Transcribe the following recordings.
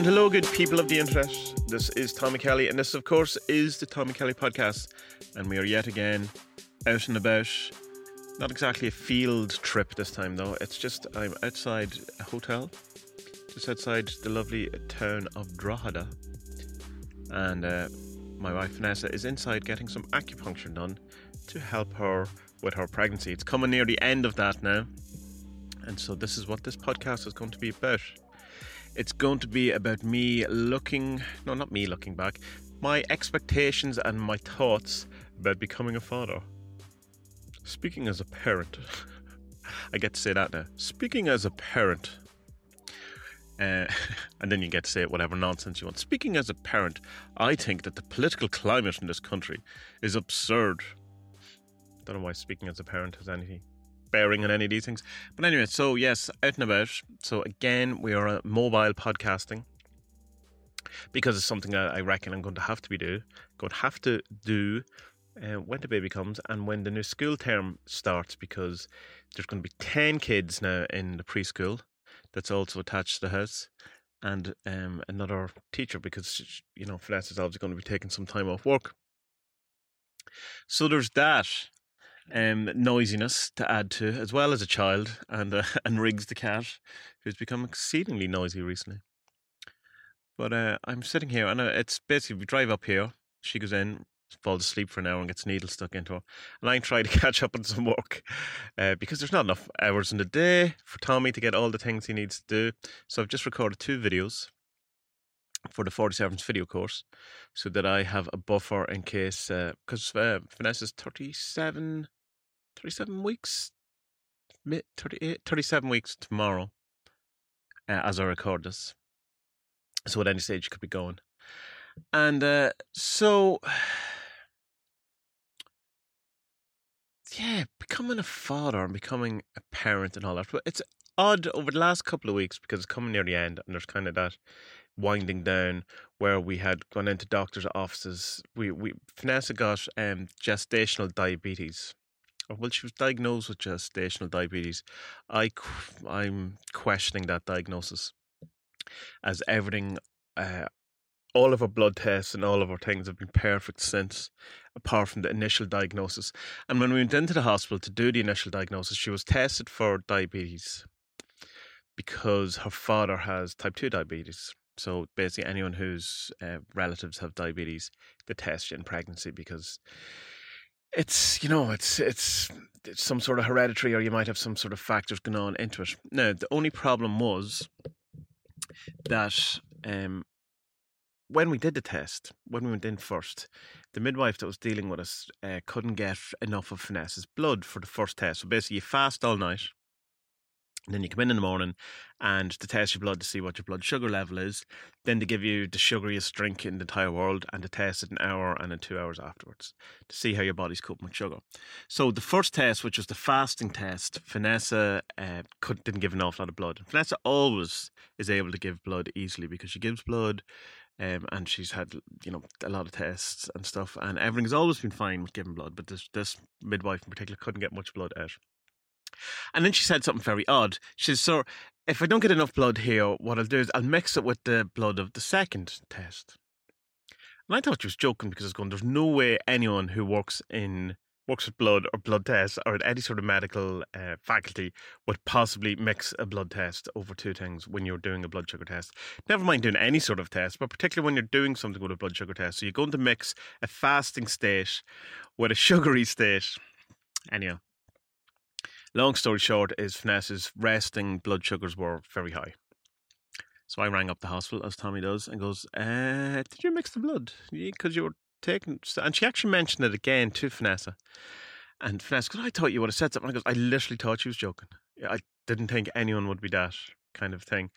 And hello, good people of the internet. This is Tommie Kelly, and this, of course, is the Tommie Kelly podcast. And we are yet again out and about. Not exactly a field trip this time, though. It's just I'm outside a hotel, just outside the lovely town of Drogheda. And uh, my wife Vanessa is inside getting some acupuncture done to help her with her pregnancy. It's coming near the end of that now. And so, this is what this podcast is going to be about. It's going to be about me looking, no, not me looking back, my expectations and my thoughts about becoming a father. Speaking as a parent, I get to say that now. Speaking as a parent, uh, and then you get to say whatever nonsense you want. Speaking as a parent, I think that the political climate in this country is absurd. I don't know why speaking as a parent has anything bearing on any of these things. But anyway, so yes, out and about. So again, we are mobile podcasting because it's something I, I reckon I'm going to have to be do, going to have to do uh, when the baby comes and when the new school term starts because there's going to be 10 kids now in the preschool that's also attached to the house and um, another teacher because you know Vanessa is obviously going to be taking some time off work so there's that um, noisiness to add to, as well as a child, and uh, and Riggs the cat, who's become exceedingly noisy recently. But uh, I'm sitting here, and uh, it's basically we drive up here. She goes in, falls asleep for an hour, and gets needles stuck into her. And I try to catch up on some work uh, because there's not enough hours in the day for Tommie to get all the things he needs to do. So I've just recorded two videos for the 40 Servants video course so that I have a buffer in case because uh, uh, Vanessa's 37 37 weeks, 38, 37 weeks tomorrow uh, as I record this. So at any stage you could be going. And uh, so, yeah, becoming a father and becoming a parent and all that. But it's odd over the last couple of weeks because it's coming near the end and there's kind of that winding down where we had gone into doctors' offices. We, we Vanessa got um, gestational diabetes well, she was diagnosed with gestational diabetes. I, I'm questioning that diagnosis as everything, uh, all of her blood tests and all of her things have been perfect since, apart from the initial diagnosis. And when we went into the hospital to do the initial diagnosis, she was tested for diabetes because her father has type 2 diabetes. So basically, anyone whose uh, relatives have diabetes, they test you in pregnancy because it's you know it's, it's it's some sort of hereditary or you might have some sort of factors going on into it. Now the only problem was that um, when we did the test when we went in first the midwife that was dealing with us uh, couldn't get enough of Vanessa's blood for the first test. So basically you fast all night then you come in in the morning and to test your blood to see what your blood sugar level is. Then to give you the sugariest drink in the entire world and to test it an hour and then two hours afterwards to see how your body's coping with sugar. So the first test, which was the fasting test, Vanessa uh, could, didn't give an awful lot of blood. Vanessa always is able to give blood easily because she gives blood um, and she's had you know a lot of tests and stuff, and everything's always been fine with giving blood. But this this midwife in particular couldn't get much blood out. And then she said something very odd. She says, So if I don't get enough blood here, what I'll do is I'll mix it with the blood of the second test." And I thought she was joking because I was going, "There's no way anyone who works in works with blood or blood tests or at any sort of medical uh, faculty would possibly mix a blood test over two things when you're doing a blood sugar test. Never mind doing any sort of test, but particularly when you're doing something with a blood sugar test. So you're going to mix a fasting state with a sugary state. Anyhow, Long story short is Vanessa's resting blood sugars were very high. So I rang up the hospital, as Tommie does, and goes, uh, Did you mix the blood? Because you were taking. And she actually mentioned it again to Vanessa. And Vanessa goes, I thought you would have said something. I goes, I literally thought she was joking. I didn't think anyone would be that kind of thing.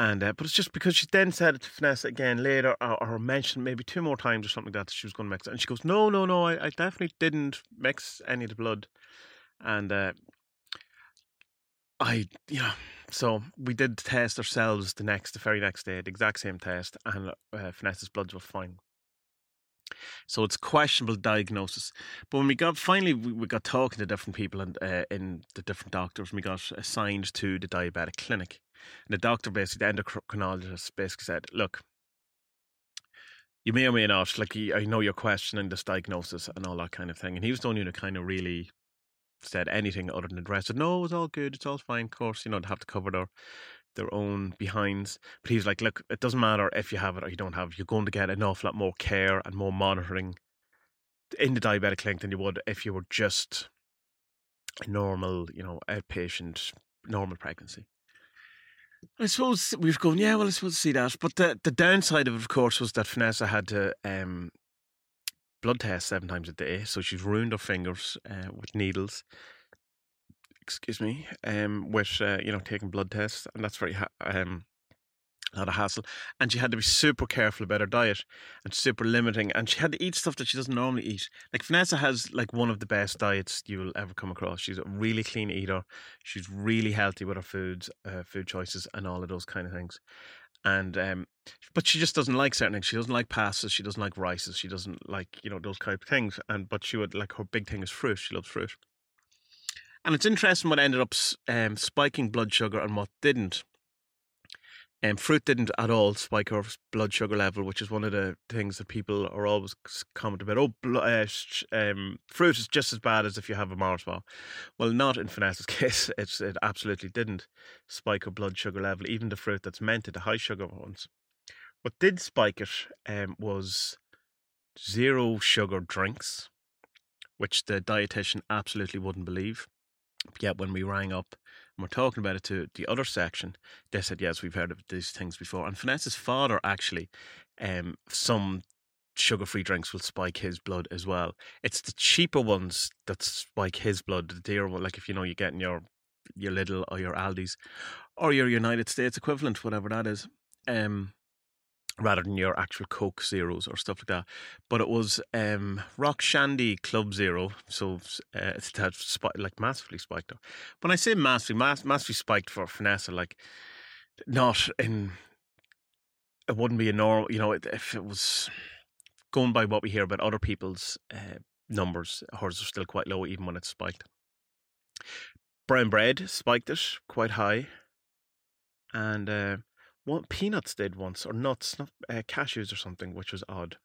And uh, but it's just because she then said it to Vanessa again later, or, or, mentioned maybe two more times or something like that, that she was going to mix it. And she goes, No, no, no, I, I definitely didn't mix any of the blood and uh, I yeah. So we did test ourselves the next, the very next day, the exact same test, and uh, Vanessa's bloods were fine. So it's questionable diagnosis. But when we got finally we, we got talking to different people and uh, in the different doctors, and we got assigned to the diabetic clinic. And the doctor basically, the endocrinologist basically said, "Look, you may or may not like I know you're questioning this diagnosis and all that kind of thing." And he was the only one who kind of really said anything other than address it. No, it's all good. It's all fine. Of course, you know they have to cover their their own behinds. But he's like, look, it doesn't matter if you have it or you don't have it. You're going to get an awful lot more care and more monitoring in the diabetic clinic than you would if you were just a normal, you know, outpatient, normal pregnancy. I suppose we've gone, yeah, well, I suppose see that. But the, the downside of it, of course, was that Vanessa had to um, blood test seven times a day. So she's ruined her fingers uh, with needles excuse me, um, with uh, you know taking blood tests, and that's very ha- um, a lot of hassle. And she had to be super careful about her diet and super limiting. And she had to eat stuff that she doesn't normally eat. Like Vanessa has like one of the best diets you will ever come across. She's a really clean eater. She's really healthy with her foods, uh, food choices, and all of those kind of things. And um, but she just doesn't like certain things. She doesn't like pastas. She doesn't like rices. She doesn't like you know those kind of things. And but she would like her big thing is fruit. She loves fruit. And it's interesting what ended up um, spiking blood sugar and what didn't. Um, fruit didn't at all spike our blood sugar level, which is one of the things that people are always commenting about. Oh, uh, um, fruit is just as bad as if you have a Mars bar. Well, not in Vanessa's case. It's, it absolutely didn't spike her blood sugar level, even the fruit that's meant to, the high sugar ones. What did spike it um, was zero sugar drinks, which the dietitian absolutely wouldn't believe yet when we rang up and we're talking about it to the other section, they said, yes, we've heard of these things before. And Vanessa's father actually, um, some sugar free drinks will spike his blood as well. It's the cheaper ones that spike his blood, the dear one, like if you know you're getting your your Lidl or your Aldi's or your United States equivalent, whatever that is. Um, rather than your actual Coke Zeros or stuff like that. But it was um, Rock Shandy Club Zero, so uh, it had spi- like massively spiked. Up. When I say massively, mass- massively spiked for Vanessa, like not in. It wouldn't be a normal, you know, if it was going by what we hear about other people's uh, numbers, hers are still quite low even when it's spiked. Brown bread spiked it quite high. And uh, what peanuts did once, or nuts, not uh, cashews or something, which was odd.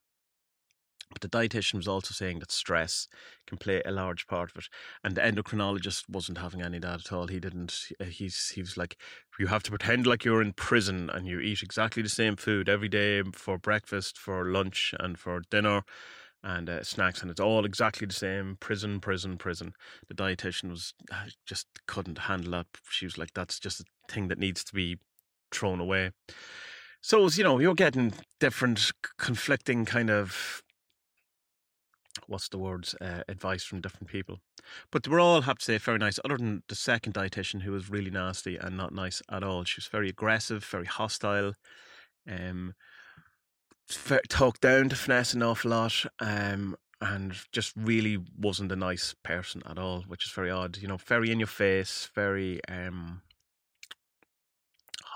But the dietitian was also saying that stress can play a large part of it, and the endocrinologist wasn't having any of that at all. He didn't. Uh, he's he was like, you have to pretend like you're in prison and you eat exactly the same food every day for breakfast, for lunch, and for dinner, and uh, snacks, and it's all exactly the same. Prison, prison, prison. The dietitian was uh, just couldn't handle that. She was like, that's just a thing that needs to be thrown away. So, you know, you're getting different conflicting kind of what's the words uh, advice from different people but they were all have to say very nice other than the second dietitian who was really nasty and not nice at all she was very aggressive very hostile um talked down to Vanessa an awful lot um and just really wasn't a nice person at all which is very odd you know very in your face very um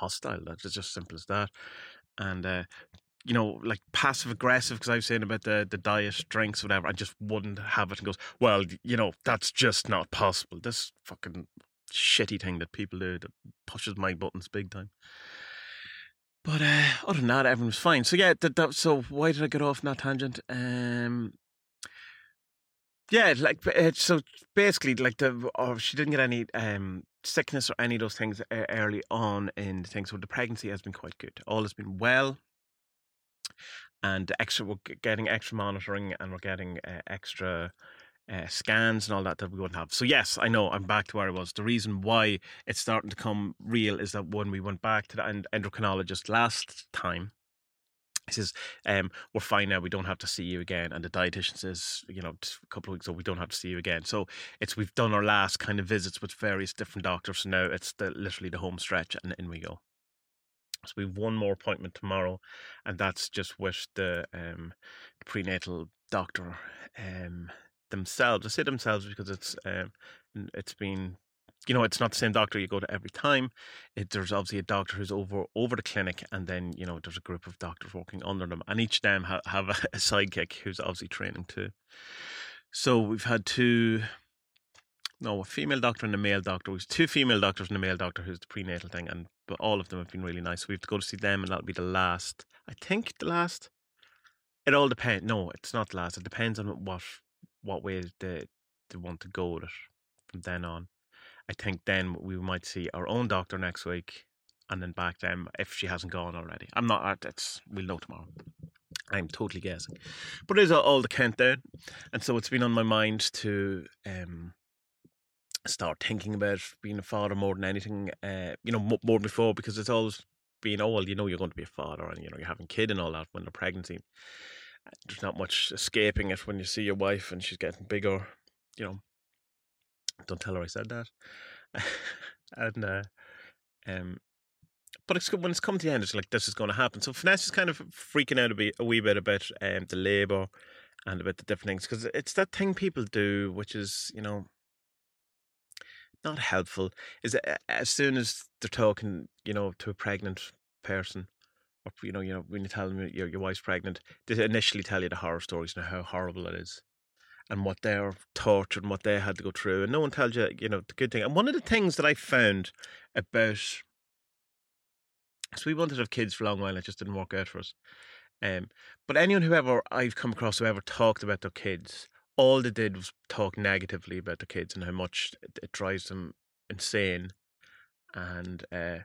hostile. That's just simple as that. And uh, you know, like passive aggressive because I was saying about the the diet, drinks, whatever. I just wouldn't have it and goes, well, you know, that's just not possible. This fucking shitty thing that people do that pushes my buttons big time. But uh, other than that, everyone was fine. So yeah, that, that, so why did I get off on that tangent? Um, yeah, like uh, so basically, like the oh, she didn't get any um sickness or any of those things early on in things. So the pregnancy has been quite good. All has been well, and extra we're getting extra monitoring and we're getting uh, extra. Uh, scans and all that that we wouldn't have. So yes, I know I'm back to where I was. The reason why it's starting to come real is that when we went back to the endocrinologist last time, he says, um, "We're fine now. We don't have to see you again." And the dietitian says, "You know, a couple of weeks ago, we don't have to see you again." So it's we've done our last kind of visits with various different doctors. So now it's the literally the home stretch, and in we go. So we have one more appointment tomorrow, and that's just with the um, prenatal doctor um, themselves. I say themselves because it's um, it's been you know, it's not the same doctor you go to every time. It, there's obviously a doctor who's over over the clinic, and then you know there's a group of doctors working under them, and each of them ha- have a, a sidekick who's obviously training too. So we've had two, no, a female doctor and a male doctor. We've two female doctors and a male doctor who's the prenatal thing, and but all of them have been really nice. So we have to go to see them, and that'll be the last. I think the last. It all depends. No, it's not the last. It depends on what what way they they want to go with it from then on. I think then we might see our own doctor next week, and then back them if she hasn't gone already. I'm not. It's we'll know tomorrow. I'm totally guessing, but it is all the countdown, and so it's been on my mind to um, start thinking about being a father more than anything. Uh, you know, more than before because it's always been oh well, you know, you're going to be a father, and you know, you're having kid and all that when the pregnancy. There's not much escaping it when you see your wife and she's getting bigger. You know, don't tell her I said that. and uh, um, but it's when it's come to the end, it's like this is going to happen. So Vanessa is kind of freaking out a, bit, a wee bit about um, the labour and about the different things because it's that thing people do, which is you know not helpful. Is as soon as they're talking, you know, to a pregnant person, or you know, you know, when you tell them your your wife's pregnant, they initially tell you the horror stories and how horrible it is and what they're tortured and what they had to go through. And no one tells you, you know, the good thing. And one of the things that I found about so we wanted to have kids for a long while, it just didn't work out for us. Um, but anyone who ever I've come across who ever talked about their kids, all they did was talk negatively about their kids and how much it, it drives them insane. And uh,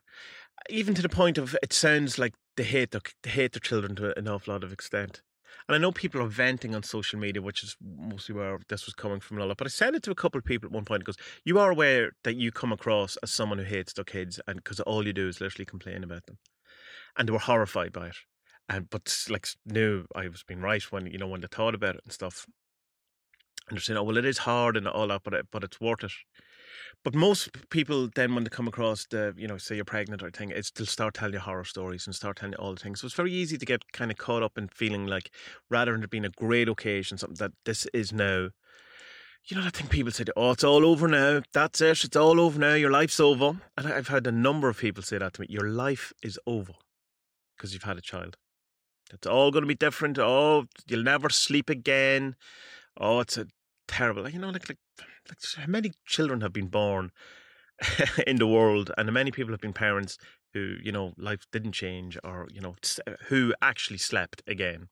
even to the point of it sounds like they hate their, they hate their children to an awful lot of extent. And I know people are venting on social media, which is mostly where this was coming from a lot. But I said it to a couple of people at one point because you are aware that you come across as someone who hates their kids, and because all you do is literally complain about them, and they were horrified by it. And but like knew I was being right when you know when they thought about it and stuff. And they're saying, "Oh well, it is hard and all that, but it, but it's worth it." But most people then, when they come across the, you know, say you're pregnant or thing, it's to start telling you horror stories and start telling you all the things. So it's very easy to get kind of caught up in feeling like, rather than it being a great occasion, something that this is now. You know, I think people say, "Oh, it's all over now. That's it. It's all over now. Your life's over." And I've had a number of people say that to me. Your life is over because you've had a child. It's all going to be different. Oh, you'll never sleep again. Oh, it's a terrible. You know, like like like how many children have been born in the world, and many people have been parents who you know life didn't change, or you know uh, who actually slept again.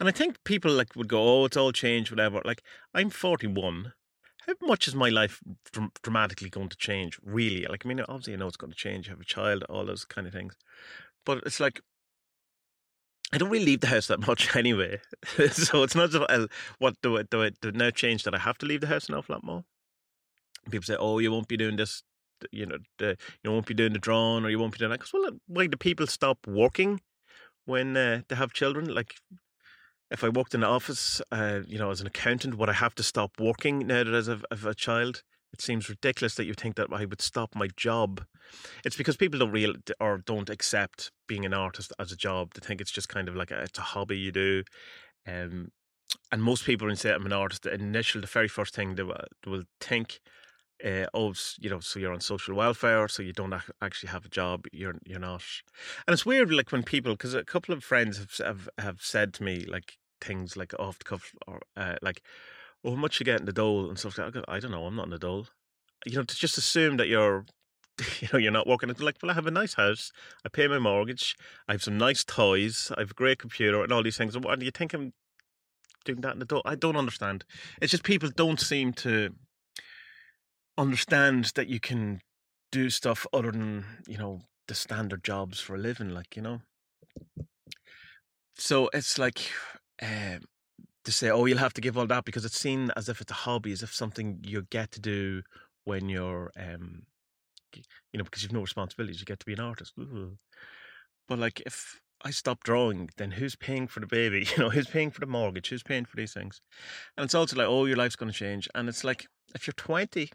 And I think people like would go, "Oh, it's all changed, whatever." Like I'm 41. How much is my life dramatically going to change? Really? Like, I mean, obviously, I know it's going to change. You have a child, all those kind of things, but it's like I don't really leave the house that much anyway. so it's not just uh, what do I do it do it now change that I have to leave the house an awful lot more. People say, "Oh, you won't be doing this, you know, the, you won't be doing the drone, or you won't be doing that." Because well, why do people stop working when uh, they have children? Like, if I worked in the office, uh, you know, as an accountant, would I have to stop working now that I have a child? It seems ridiculous that you think that I would stop my job. It's because people don't real or don't accept being an artist as a job. They think it's just kind of like a, it's a hobby you do. Um, and most people, when say I'm an artist, the initial, the very first thing they will, they will think, uh, oh, you know, so you're on social welfare, so you don't actually have a job. You're you're not, and it's weird, like when people, because a couple of friends have, have have said to me like things like off the cuff or uh, like, well, how much you get in the dole and stuff. Like I don't know. I'm not in the dole. You know, to just assume that you're, you know, you're not working. It's like, well, I have a nice house. I pay my mortgage. I have some nice toys. I have a great computer and all these things. And you think I'm doing that in the dole? I don't understand. It's just people don't seem to understand that you can do stuff other than you know the standard jobs for a living. Like you know. So it's like. Um, to say, oh, you'll have to give all that because it's seen as if it's a hobby, as if something you get to do when you're, um, you know, because you've no responsibilities, you get to be an artist. Ooh. But like, if I stop drawing, then who's paying for the baby? You know, who's paying for the mortgage? Who's paying for these things? And it's also like, oh, your life's going to change. And it's like, if you're 20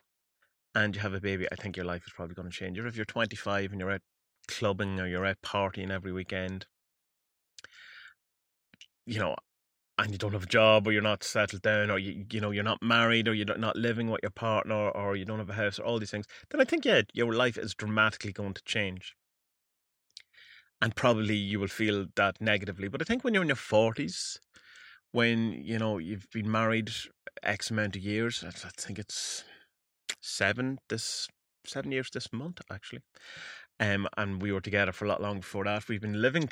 and you have a baby, I think your life is probably going to change. Or if you're 25 and you're out clubbing or you're out partying every weekend, you know, and you don't have a job or you're not settled down or you you know you're not married or you're not living with your partner or you don't have a house or all these things then i think yeah your life is dramatically going to change. And probably you will feel that negatively but i think when you're in your 40s when you know you've been married x amount of years i think it's seven this seven years this month actually um and we were together for a lot longer before that. We've been living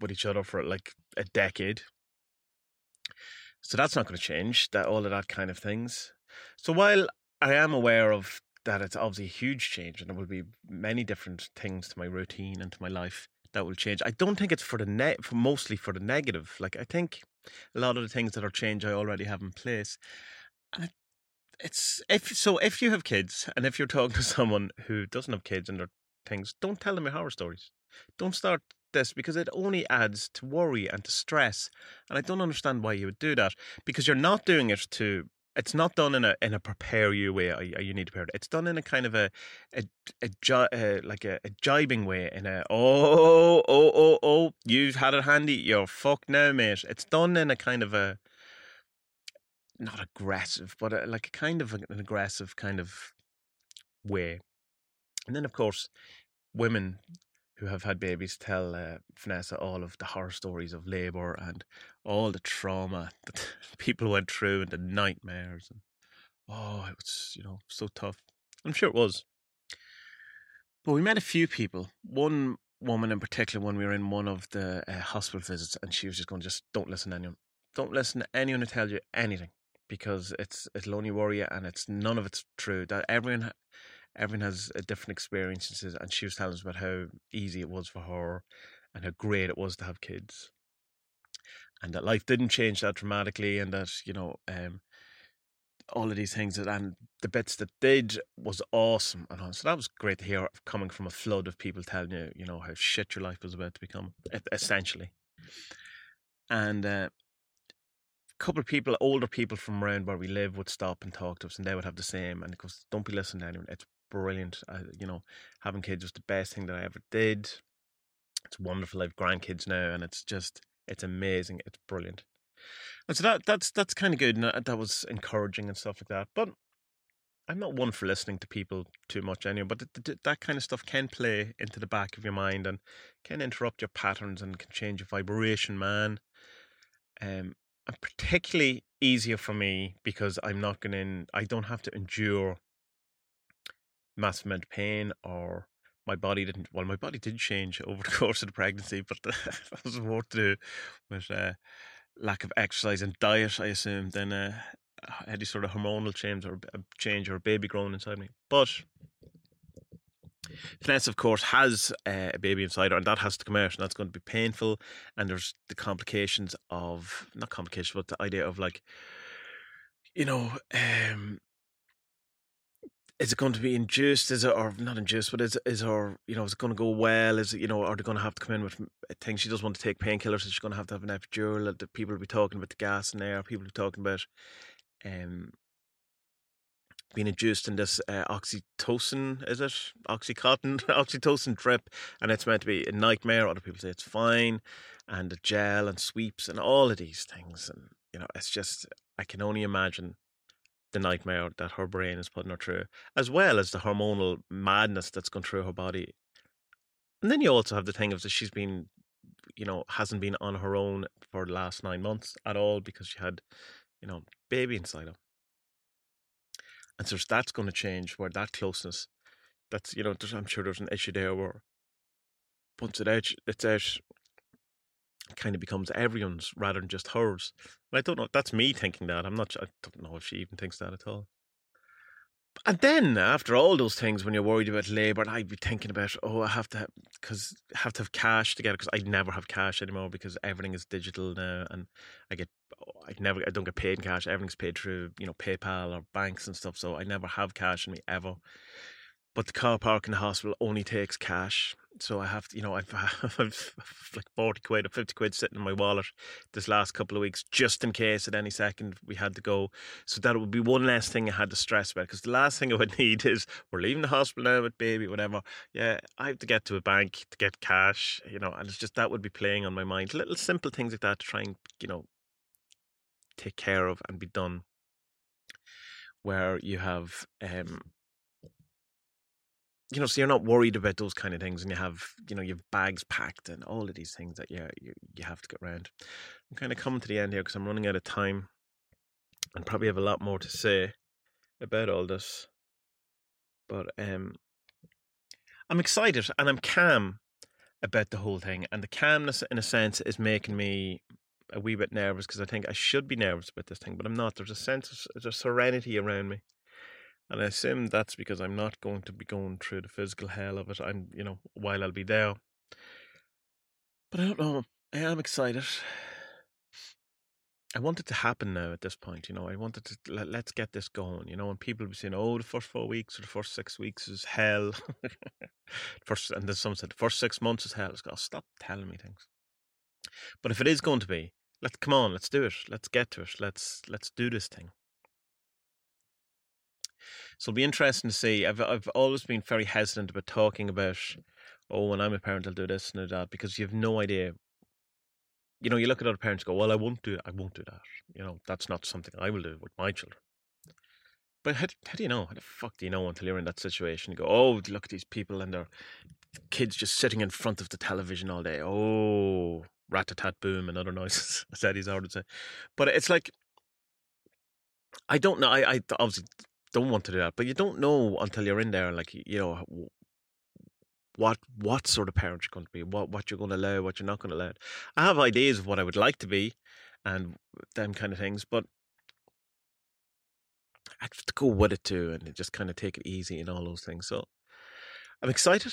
with each other for like a decade so that's not going to change. That all of that kind of things. So while I am aware of that, it's obviously a huge change, and there will be many different things to my routine and to my life that will change. I don't think it's for the net, for mostly for the negative. Like I think a lot of the things that are change I already have in place. And it's if so if you have kids and if you're talking to someone who doesn't have kids and their things, don't tell them your horror stories. Don't start this because it only adds to worry and to stress. And I don't understand why you would do that because you're not doing it to. It's not done in a in a prepare you way. you need to prepare. It's done in a kind of a a, a, a uh, like a, a jibing way. In a oh oh oh oh you've had it handy. You're fucked now, mate. It's done in a kind of a not aggressive, but a, like a kind of an aggressive kind of way. And then, of course, women who have had babies tell uh, Vanessa all of the horror stories of labour and all the trauma that people went through and the nightmares and oh, it was you know so tough. I'm sure it was. But we met a few people. One woman in particular, when we were in one of the uh, hospital visits, and she was just going, "Just don't listen to anyone. Don't listen to anyone who tells you anything." Because it's it'll only worry you, and it's none of it's true. That everyone everyone has a different experiences, and she was telling us about how easy it was for her and how great it was to have kids, and that life didn't change that dramatically, and that you know, um, all of these things, and the bits that did was awesome, and so that was great to hear coming from a flood of people telling you, you know, how shit your life was about to become, essentially, and. Uh, a couple of people, older people from around where we live, would stop and talk to us, and they would have the same. And it goes, "Don't be listening to anyone. It's brilliant. I, you know, having kids was the best thing that I ever did. It's wonderful. I have grandkids now, and it's just it's amazing. It's brilliant. And so that that's that's kind of good, and that, that was encouraging and stuff like that. But I'm not one for listening to people too much anyway. But th- th- that kind of stuff can play into the back of your mind and can interrupt your patterns and can change your vibration, man. Um, and particularly easier for me because I'm not going to. I don't have to endure massive amount of pain or my body didn't well my body did change over the course of the pregnancy but that was more to do with uh, lack of exercise and diet i assume than uh, any sort of hormonal change or a change or baby growing inside me but Vanessa, of course, has uh, a baby inside her, and that has to come out, and that's going to be painful. And there's the complications of not complications, but the idea of like, you know, um, is it going to be induced? Is it or not induced? But is is her you know is it going to go well? Is it you know are they going to have to come in with things? She doesn't want to take painkillers. She's going to have to have an epidural. People will be talking about the gas in there. People will be talking about um being induced in this uh, oxytocin. Is it oxycontin oxytocin drip? And it's meant to be a nightmare. Other people say it's fine, and the gel and sweeps and all of these things. And you know it's just I can only imagine the nightmare that her brain is putting her through, as well as the hormonal madness that's gone through her body. And then you also have the thing of that she's been, you know, hasn't been on her own for the last nine months at all because she had, you know, baby inside her. And so that's going to change where that closeness, that's, you know, I'm sure there's an issue there where once it out, it's out, kind of becomes everyone's rather than just hers. I don't know. That's me thinking that. I'm not. I don't know if she even thinks that at all. And then after all those things, when you're worried about labour, I'd be thinking about, oh, I have to, because have to have cash together, because I never have cash anymore because everything is digital now, and I get, oh, I never, I don't get paid in cash. Everything's paid through, you know, PayPal or banks and stuff. So I never have cash in me ever. But the car park in the hospital only takes cash. So I have to, you know, I've, I've like 40 quid or 50 quid sitting in my wallet this last couple of weeks, just in case at any second we had to go. So that would be one less thing I had to stress about. Because the last thing I would need is we're leaving the hospital now with baby, whatever. Yeah, I have to get to a bank to get cash, you know, and it's just that would be playing on my mind. Little simple things like that to try and, you know, take care of and be done. Where you have, um, you know, so you're not worried about those kind of things, and you have, you know, you have bags packed and all of these things that you you, you have to get around. I'm kind of coming to the end here because I'm running out of time, and probably have a lot more to say about all this. But um, I'm excited and I'm calm about the whole thing, and the calmness, in a sense, is making me a wee bit nervous because I think I should be nervous about this thing, but I'm not. There's a sense of there's a serenity around me. And I assume that's because I'm not going to be going through the physical hell of it. I'm, you know, while I'll be there. But I don't know. I am excited. I want it to happen now at this point, you know. I wanted to let, let's get this going, you know. And people be saying, "Oh, the first four weeks or the first six weeks is hell." first, and then some said the first six months is hell. It's got oh, stop telling me things. But if it is going to be, let's come on, let's do it. Let's get to it. Let's let's do this thing. So it'll be interesting to see. I've I've always been very hesitant about talking about, oh, when I'm a parent, I'll do this and do that because you have no idea you know, you look at other parents go, well, I won't do, I won't do that. You know, that's not something I will do with my children. But how, how do you know? How the fuck do you know until you're in that situation? You go, oh, look at these people and their kids just sitting in front of the television all day. Oh, rat a tat boom and other noises, as Eddie's already say. But it's like, I don't know. I, I obviously don't want to do that, but you don't know until you're in there. Like, you know, what what sort of parent you're going to be, what what you're going to allow, what you're not going to allow. I have ideas of what I would like to be, and them kind of things, but I have to go with it too, and just kind of take it easy and all those things. So I'm excited.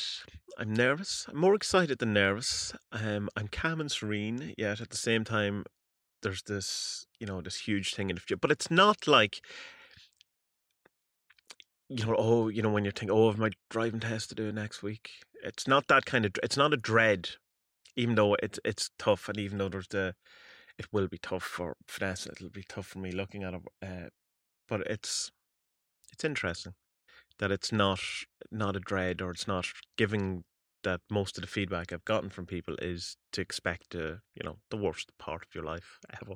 I'm nervous. I'm more excited than nervous. Um, I'm calm and serene, yet at the same time, there's this you know this huge thing in the future. But it's not like you know, oh, you know, when you're thinking, oh, I've my driving test to do next week. It's not that kind of. It's not a dread, even though it's it's tough, and even though there's the, it will be tough for Vanessa. It'll be tough for me looking at it, uh, but it's it's interesting that it's not not a dread or it's not giving that most of the feedback I've gotten from people is to expect, uh, you know, the worst part of your life ever,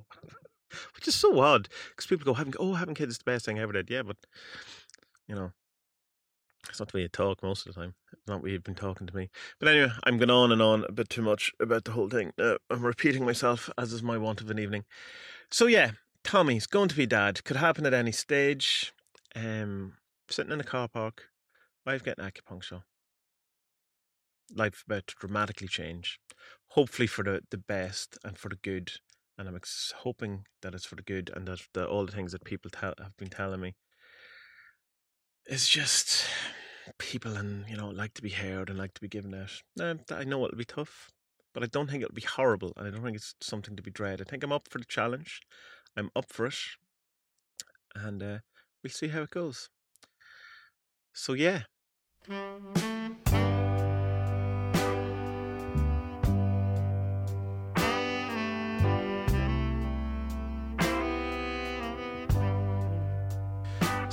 which is so odd because people go having oh having kids is the best thing I ever did. Yeah, but you know, it's not the way you talk most of the time. It's not way you've been talking to me. But anyway, I'm going on and on a bit too much about the whole thing. Uh, I'm repeating myself, as is my want of an evening. So yeah, Tommie's going to be dad. Could happen at any stage. Um, sitting in a car park, wife getting acupuncture. Life about to dramatically change. Hopefully for the, the best and for the good. And I'm ex- hoping that it's for the good and that the, all the things that people tell, have been telling me it's just people and you know like to be heard and like to be given out. Now, I know it'll be tough, but I don't think it'll be horrible, and I don't think it's something to be dread. I think I'm up for the challenge. I'm up for it, and uh, we'll see how it goes. So yeah.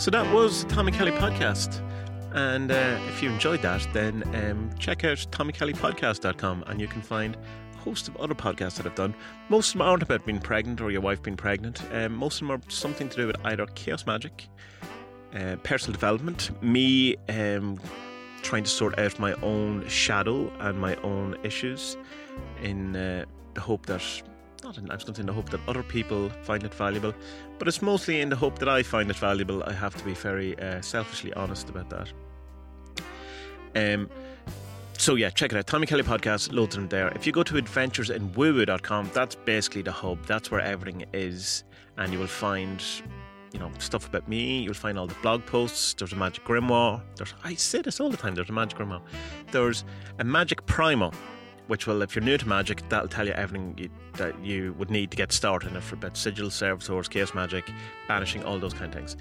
So that was the Tommie Kelly podcast. And uh, if you enjoyed that, then um, check out TommieKellyPodcast.com and you can find a host of other podcasts that I've done. Most of them aren't about being pregnant or your wife being pregnant. Um, most of them are something to do with either chaos magic, uh, personal development, me um, trying to sort out my own shadow and my own issues in uh, the hope that not in, I was going to say in the hope that other people find it valuable, but it's mostly in the hope that I find it valuable. I have to be very uh, selfishly honest about that. Um, so yeah, check it out. Tommie Kelly Podcast, loads of them there. If you go to adventuresinwoo that's basically the hub. That's where everything is. And you will find, you know, stuff about me. You'll find all the blog posts. There's a magic grimoire. There's I say this all the time, there's a magic grimoire. There's a magic primer which will, if you're new to Magic, that'll tell you everything you, that you would need to get started for about Sigil, Servitors, Chaos Magic, Banishing, all those kind of things.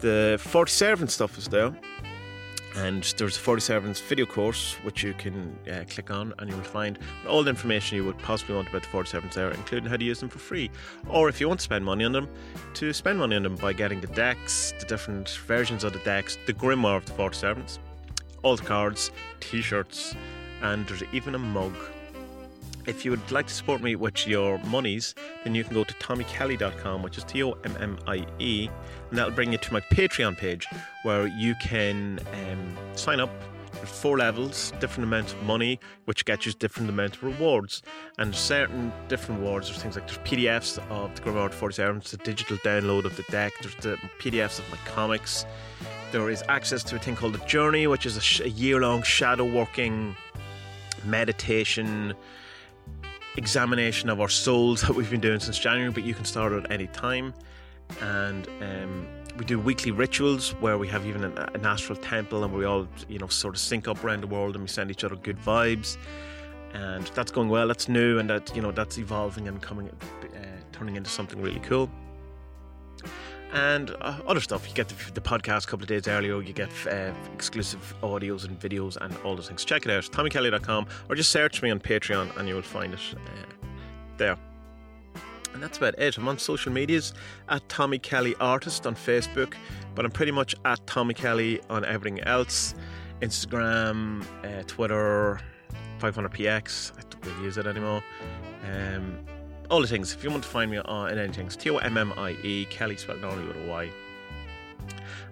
The 40 Servant stuff is there, and there's a 40 Servants video course which you can uh, click on, and you will find all the information you would possibly want about the 40 Servants there, including how to use them for free. Or if you want to spend money on them, to spend money on them by getting the decks, the different versions of the decks, the Grimoire of the 40 Servants, all the cards, t shirts and there's even a mug. if you would like to support me with your monies, then you can go to tommiekelly.com, which is T O M M I E, and that'll bring you to my Patreon page where you can um, sign up. There's four levels, different amounts of money, which gets you different amount of rewards. And certain different rewards, there's things like there's PDFs of the Grimoire 47, it's a digital download of the deck, there's the PDFs of my comics. There is access to a thing called The Journey, which is a, sh- a year long shadow working meditation examination of our souls that we've been doing since January, but you can start at any time. And um, we do weekly rituals where we have even an, an, astral temple and we all, you know, sort of sync up around the world and we send each other good vibes. And that's going well. That's new and that, you know, that's evolving and coming, uh, turning into something really cool and uh, other stuff. You get the, the, podcast a couple of days earlier. You get uh, exclusive audios and videos and all those things. Check it out, TommieKelly.com, or just search me on Patreon and you will find it uh, there. And that's about it. I'm on social medias at Tommie Kelly Artist on Facebook, but I'm pretty much at Tommie Kelly on everything else Instagram, uh, Twitter, 500px. I don't really use it anymore. Um, all the things. If you want to find me on in anything, T O M M I E, Kelly spelled normally with a Y.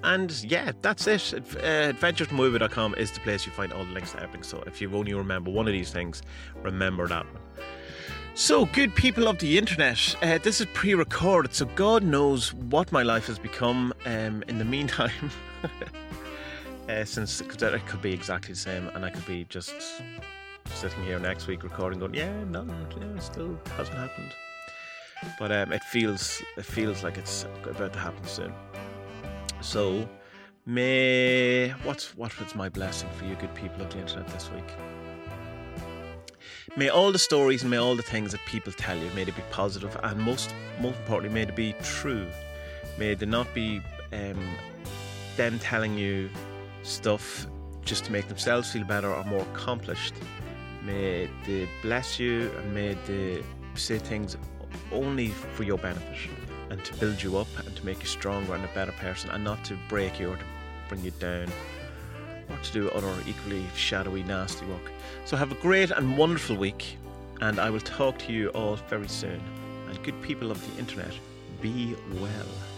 And yeah, that's it. Uh, AdventuresInWoo.com is the place you find all the links to everything. So if you only remember one of these things, remember that one. So, good people of the internet, uh, this is pre recorded, so God knows what my life has become um, in the meantime. uh, since it could be exactly the same, and I could be just sitting here next week recording, going, yeah, no, yeah, still hasn't happened. But um, it feels it feels like it's about to happen soon. So, may what's what was my blessing for you, good people of the internet this week? May all the stories and may all the things that people tell you, may they be positive and most most importantly, may they be true. May they not be um, them telling you stuff just to make themselves feel better or more accomplished. May they bless you and may they say things only for your benefit and to build you up and to make you stronger and a better person and not to break you or to bring you down or to do other equally shadowy, nasty work. So have a great and wonderful week and I will talk to you all very soon. And good people of the internet, be well.